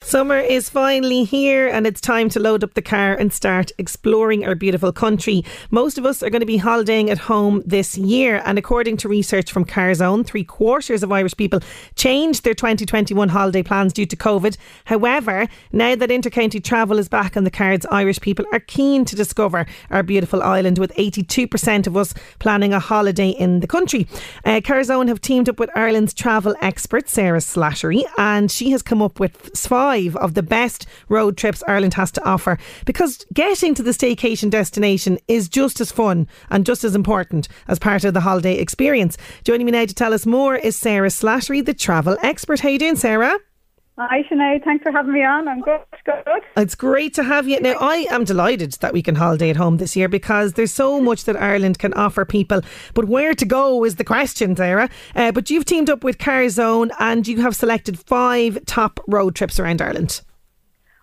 Summer is finally here and it's time to load up the car and start exploring our beautiful country. Most of us are going to be holidaying at home this year and according to research from CarZone, three quarters of Irish people changed their 2021 holiday plans due to COVID. However, now that intercounty travel is back on the cards, Irish people are keen to discover our beautiful island with 82% of us planning a holiday in the country. Uh, CarZone have teamed up with Ireland's travel expert Sarah Slattery and she has come up with five of the best road trips Ireland has to offer because getting to the staycation destination is just as fun and just as important as part of the holiday experience. Joining me now to tell us more is Sarah Slattery, the travel expert. How you doing, Sarah? Hi, Sinead. Thanks for having me on. I'm good. Good. It's great to have you. Now, I am delighted that we can holiday at home this year because there's so much that Ireland can offer people. But where to go is the question, Sarah. Uh, but you've teamed up with CarZone and you have selected five top road trips around Ireland.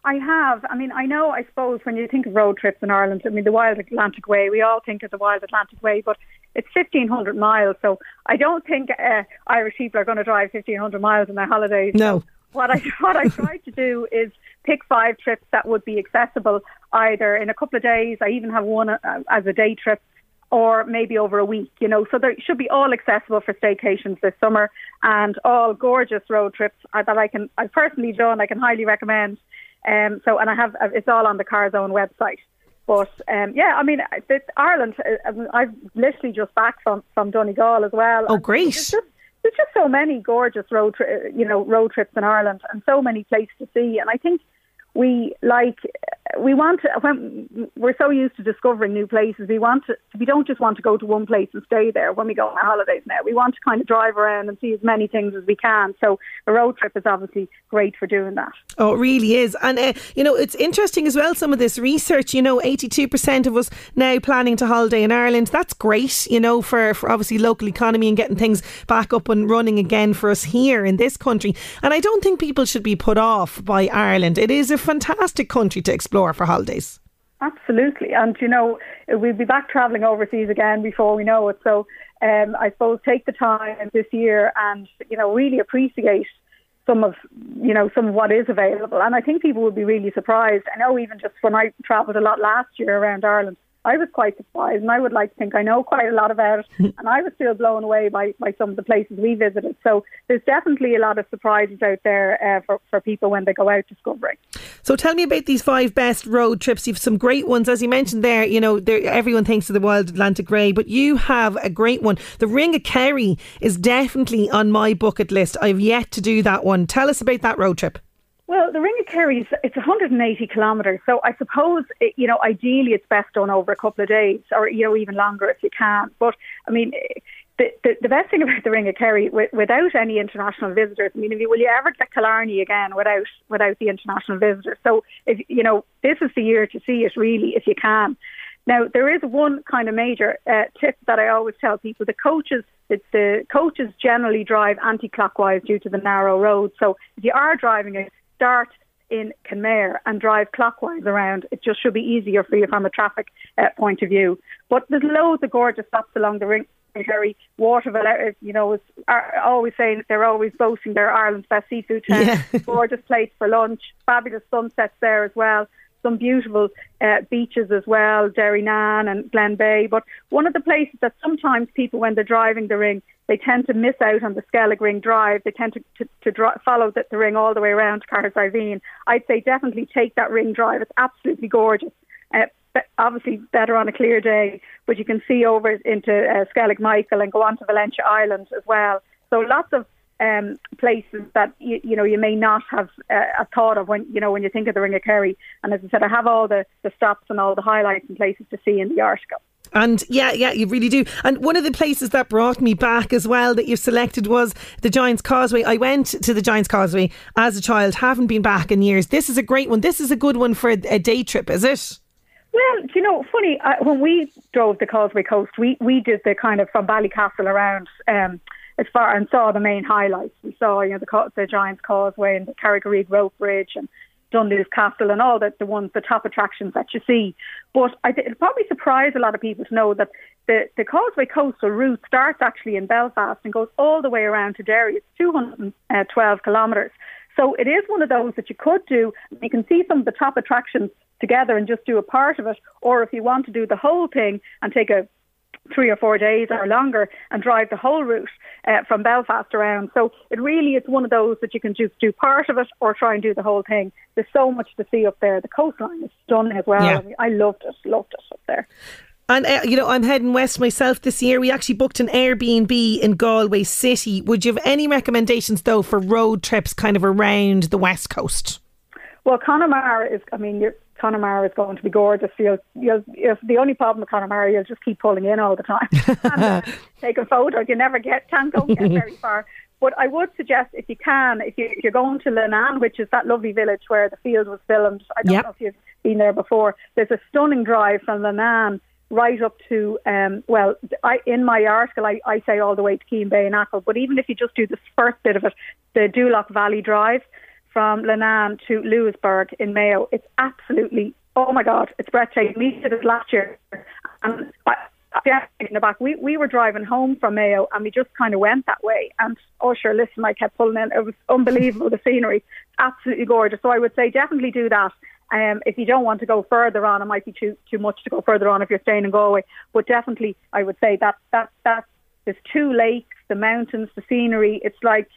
I have. I mean, I know, I suppose, when you think of road trips in Ireland, I mean, the Wild Atlantic Way, we all think of the Wild Atlantic Way, but it's 1,500 miles. So I don't think uh, Irish people are going to drive 1,500 miles on their holidays. No. So what I what I tried to do is pick five trips that would be accessible either in a couple of days. I even have one uh, as a day trip, or maybe over a week. You know, so they should be all accessible for staycations this summer, and all gorgeous road trips uh, that I can I've personally done. I can highly recommend. Um, so, and I have uh, it's all on the CarZone website. But um, yeah, I mean, Ireland. Uh, I've literally just back from from Donegal as well. Oh, great! Just, there's just so many gorgeous road, tri- you know, road trips in Ireland, and so many places to see. And I think we like we want to, when we're so used to discovering new places we want to we don't just want to go to one place and stay there when we go on our holidays now. We want to kind of drive around and see as many things as we can. So a road trip is obviously great for doing that. Oh it really is. And uh, you know it's interesting as well some of this research you know 82% of us now planning to holiday in Ireland. That's great you know for, for obviously local economy and getting things back up and running again for us here in this country. And I don't think people should be put off by Ireland. It is a fantastic country to explore for holidays. Absolutely. And, you know, we'll be back travelling overseas again before we know it. So um, I suppose take the time this year and, you know, really appreciate some of, you know, some of what is available. And I think people will be really surprised. I know even just when I travelled a lot last year around Ireland, I was quite surprised, and I would like to think I know quite a lot about it. and I was still blown away by, by some of the places we visited. So there's definitely a lot of surprises out there uh, for, for people when they go out discovering. So tell me about these five best road trips. You've some great ones, as you mentioned there. You know, everyone thinks of the Wild Atlantic Way, but you have a great one. The Ring of Kerry is definitely on my bucket list. I've yet to do that one. Tell us about that road trip. Well, the Ring of Kerry is it's 180 kilometres, so I suppose it, you know ideally it's best done over a couple of days, or you know even longer if you can. But I mean, the the, the best thing about the Ring of Kerry, with, without any international visitors, I mean, if you, will you ever get Killarney again without without the international visitors? So if you know this is the year to see it really, if you can. Now there is one kind of major uh, tip that I always tell people: the coaches the, the coaches generally drive anti-clockwise due to the narrow road. So if you are driving it start in Kenmare and drive clockwise around. It just should be easier for you from a traffic uh, point of view. But there's loads of gorgeous stops along the ring. Very Waterville, uh, you know, is are always saying they're always boasting they're Ireland's best seafood town. Yeah. gorgeous place for lunch, fabulous sunsets there as well. Some beautiful uh, beaches as well, Derrynane and Glen Beigh. But one of the places that sometimes people, when they're driving the ring, they tend to miss out on the Skellig Ring Drive. They tend to, to, to dri- follow the, the, ring all the way around to Cahersiveen. I'd say definitely take that ring drive. It's absolutely gorgeous. Uh, obviously better on a clear day, but you can see over into uh, Skellig Michael and go on to Valentia Island as well. So lots of um, places that you, you know you may not have uh, a thought of when you know when you think of the Ring of Kerry. And as I said, I have all the, the stops and all the highlights and places to see in the article. And yeah, yeah, you really do. And one of the places that brought me back as well that you've selected was the Giant's Causeway. I went to the Giant's Causeway as a child, haven't been back in years. This is a great one. This is a good one for a day trip, is it? Well, you know, funny, uh, when we drove the Causeway Coast, we, we did the kind of from Ballycastle around um, as far and saw the main highlights. We saw, you know, the, the Giant's Causeway and the Carrick-a-Rede Rope Bridge and Dunluce Castle and all the, the ones, the top attractions that you see. But I th- it'll probably surprise a lot of people to know that the, the Causeway coastal route starts actually in Belfast and goes all the way around to Derry. It's 212 kilometres. So it is one of those that you could do. You can see some of the top attractions together and just do a part of it, or if you want to do the whole thing and take a three or four days or longer and drive the whole route uh, from Belfast around. So it really is one of those that you can just do part of it or try and do the whole thing. There's so much to see up there. The coastline is stunning as well. Yeah. I, mean, I loved it, loved it up there. And uh, you know, I'm heading west myself this year. We actually booked an Airbnb in Galway City. Would you have any recommendations though for road trips kind of around the west coast? Well, Connemara is. I mean, you're, Connemara is going to be gorgeous. You'll, you'll, you'll, the only problem with Connemara, you'll just keep pulling in all the time. and, uh, take a photo. You never get can't go get very far. But I would suggest if you can, if, you, if you're going to Leenane, which is that lovely village where the field was filmed. I don't yep. know if you've been there before. There's a stunning drive from Leenane right up to um, well, I, in my article I, I say all the way to Keem Bay and Achill, but even if you just do the first bit of it, the Doolough Valley Drive from Leenane to Louisburgh in Mayo, it's absolutely oh my god, it's breathtaking. We did it last year, and I, in the back. We we were driving home from Mayo, and we just kind of went that way. And oh sure, listen, I kept pulling in. It was unbelievable. the scenery, absolutely gorgeous. So I would say definitely do that. Um, if you don't want to go further on, it might be too too much to go further on if you're staying in Galway. But definitely, I would say that that that there's two lakes, the mountains, the scenery. It's like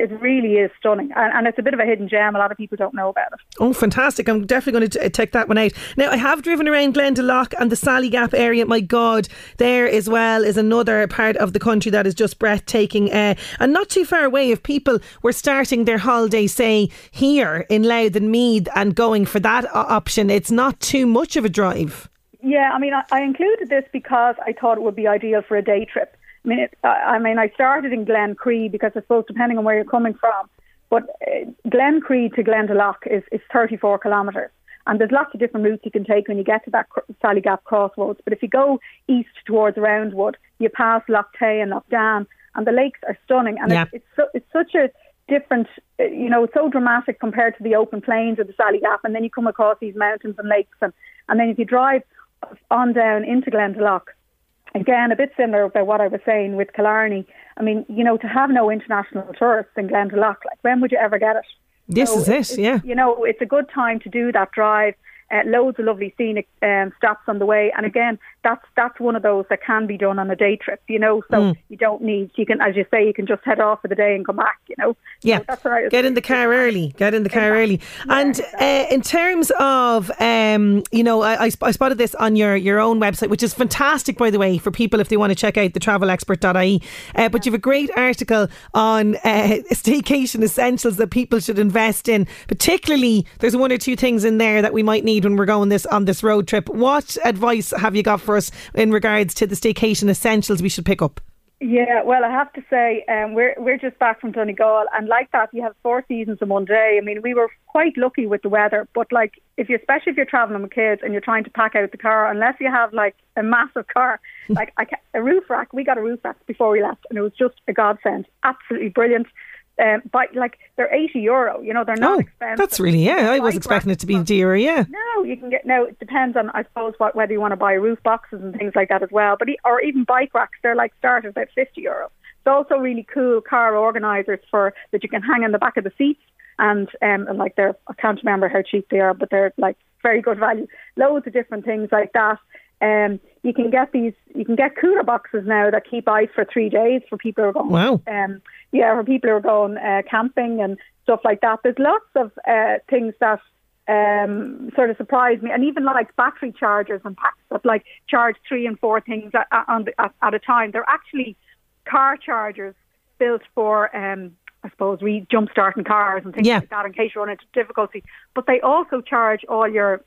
it really is stunning, and, and, it's a bit of a hidden gem. A lot of people don't know about it. Oh, fantastic! I'm definitely going to t- take that one out. Now, I have driven around Glendalough and the Sally Gap area. My God, there as well is another part of the country that is just breathtaking, uh, and not too far away. If people were starting their holiday, say here in Louth and Meath, and going for that option, it's not too much of a drive. Yeah, I mean, I, I included this because I thought it would be ideal for a day trip. I mean, it, I mean, I started in Glen Cree because I suppose depending on where you're coming from, but uh, Glen Cree to Glendalough is, is 34 kilometres. And there's lots of different routes you can take when you get to that Sallygap crossroads. But if you go east towards Roundwood, you pass Lough Tay and Lough Dan, and the lakes are stunning. And yeah. it's, it's, so, it's such a different, uh, you know, it's so dramatic compared to the open plains of the Sallygap. And then you come across these mountains and lakes. And, and then if you drive on down into Glendalough, again, a bit similar to what I was saying with Killarney. I mean, you know, to have no international tourists in Glendalough, like when would you ever get it? This so is it, yeah. You know, it's a good time to do that drive uh, loads of lovely scenic um, stops on the way. And again, that's that's one of those that can be done on a day trip, you know. So mm. you don't need you can, as you say, you can just head off for the day and come back, you know. Yeah, so that's right. Get in the car early. Get in the car early. And exactly. uh, in terms of, um, you know, I, I, I, spotted this on your your own website, which is fantastic, by the way, for people if they want to check out the travelexpert.ie. Uh, but you have a great article on uh, staycation essentials that people should invest in. Particularly, there's one or two things in there that we might need need when we're going this on this road trip. What advice have you got for us in regards to the staycation essentials we should pick up? Yeah, well, I have to say, um, we're we're just back from Donegal, and like that, you have four seasons in one day. I mean, we were quite lucky with the weather, but like, if you, especially if you're traveling with kids and you're trying to pack out the car, unless you have like a massive car, like I, a roof rack, we got a roof rack before we left, and it was just a godsend, absolutely brilliant um, by like they're eighty euro. You know, they're not oh, expensive. That's really yeah. I was expecting it to be dearer. Yeah. No, you can get no. It depends on I suppose what whether you want to buy roof boxes and things like that as well. But or even bike racks, they're like start at about fifty euro. It's also really cool car organisers for that you can hang in the back of the seats and um, and like they're I can't remember how cheap they are, but they're like very good value. Loads of different things like that. Um, you can get these, you can get cooler boxes now that keep ice for three days for people who are going. Wow. Um, yeah, for people who are going uh, camping and stuff like that. There's lots of uh, things that um, sort of surprise me, and even like battery chargers and packs that like charge three and four things at, at, at, at a time. They're actually car chargers built for um, I suppose, re jump starting cars and things Yeah. like that in case you run into difficulty. But they also charge all your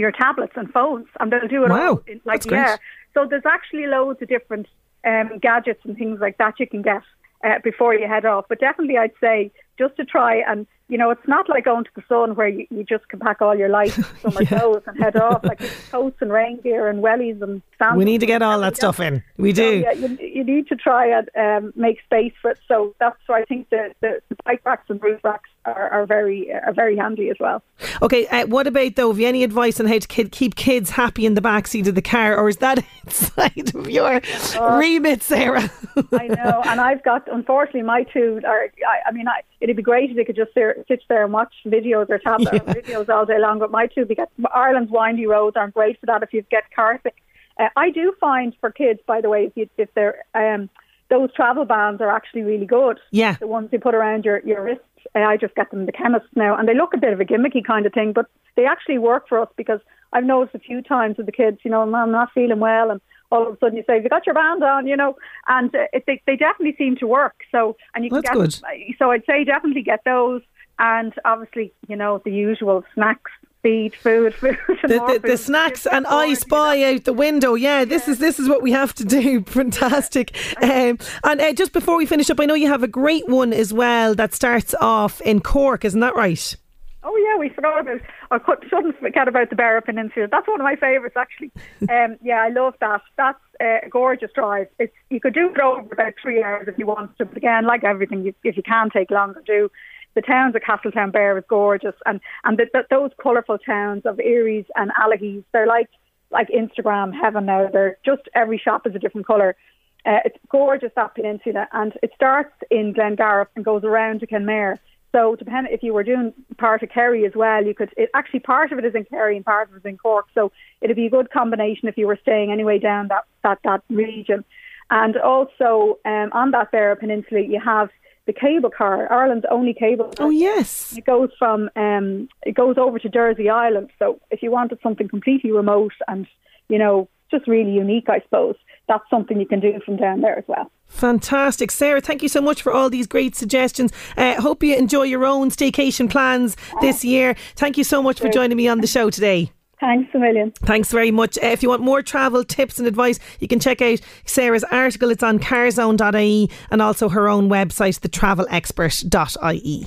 your tablets and phones, and they'll do it Wow, all. In, like that's great. yeah, so there's actually loads of different um, gadgets and things like that you can get uh, before you head off. But definitely, I'd say just to try and you know, it's not like going to the sun where you, you just can pack all your light summer clothes and head off. Like it's coats and rain gear and wellies and sandals. We need to get all that stuff in. We so, do. yeah, you, you need to try and um, make space for it. So that's why I think the, the, the bike racks and roof racks are, are very are very handy as well. Okay, uh, what about though? Have you any advice on how to kid, keep kids happy in the back seat of the car, or is that outside of your remit, Sarah? I know, and I've got unfortunately my two are. I, I mean, I, it'd be great if they could just sit there and watch videos or tablet Yeah. videos all day long. But my two, because Ireland's windy roads aren't great for that if you get car sick. Uh, I do find for kids, by the way, if, you, if they're um, those travel bands are actually really good. Yeah. the ones you put around your your wrists. Uh, I just get them in the chemist now, and they look a bit of a gimmicky kind of thing, but they actually work for us because I've noticed a few times with the kids, you know, I'm not feeling well, and all of a sudden you say, "Have you got your band on?" You know, and uh, it, they they definitely seem to work. So, and you can That's get good. so I'd say definitely get those, and obviously, you know, the usual snacks, feed, food, food, and The, the, the food. snacks and I you spy know. out the window. Yeah, this is this is what we have to do. Fantastic. Um, and uh, just before we finish up, I know you have a great one as well that starts off in Cork. Isn't that right? Oh yeah, we forgot about. I could, shouldn't forget about the Beara Peninsula. That's one of my favourites, actually. Um, yeah, I love that. That's uh, a gorgeous drive. It's you could do it over about three hours if you want to. But again, like everything, you, if you can take longer, do. The towns of Castletownbere is gorgeous, and and the, the, those colourful towns of Eyeries and Allihies, they're like like Instagram heaven now. They're just every shop is a different colour. Uh, it's gorgeous that peninsula, and it starts in Glengarriff and goes around to Kenmare. So, depending if you were doing part of Kerry as well, you could. It, actually, part of it is in Kerry and part of it is in Cork. So, it'd be a good combination if you were staying anyway down that that that region. And also um, on that Beara Peninsula, you have the cable car, Ireland's only cable car. Oh yes. It goes from um, it goes over to Dursey Island. So if you wanted something completely remote and you know just really unique, I suppose that's something you can do from down there as well. Fantastic. Sarah, thank you so much for all these great suggestions. Uh, hope you enjoy your own staycation plans this year. Thank you so much for joining me on the show today. Thanks a million. Thanks very much. Uh, if you want more travel tips and advice, you can check out Sarah's article. It's on carzone.ie and also her own website, thetravelexpert.ie.